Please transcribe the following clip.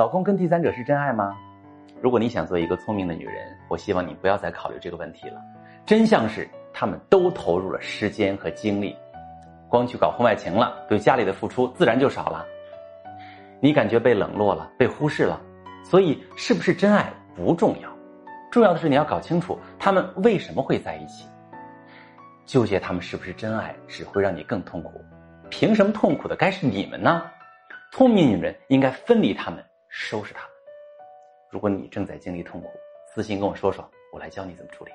老公跟第三者是真爱吗？如果你想做一个聪明的女人，我希望你不要再考虑这个问题了。真相是，他们都投入了时间和精力，光去搞婚外情了，对家里的付出自然就少了。你感觉被冷落了，被忽视了，所以是不是真爱不重要，重要的是你要搞清楚他们为什么会在一起。纠结他们是不是真爱，只会让你更痛苦。凭什么痛苦的该是你们呢？聪明女人应该分离他们，收拾他。如果你正在经历痛苦，私信跟我说说，我来教你怎么处理。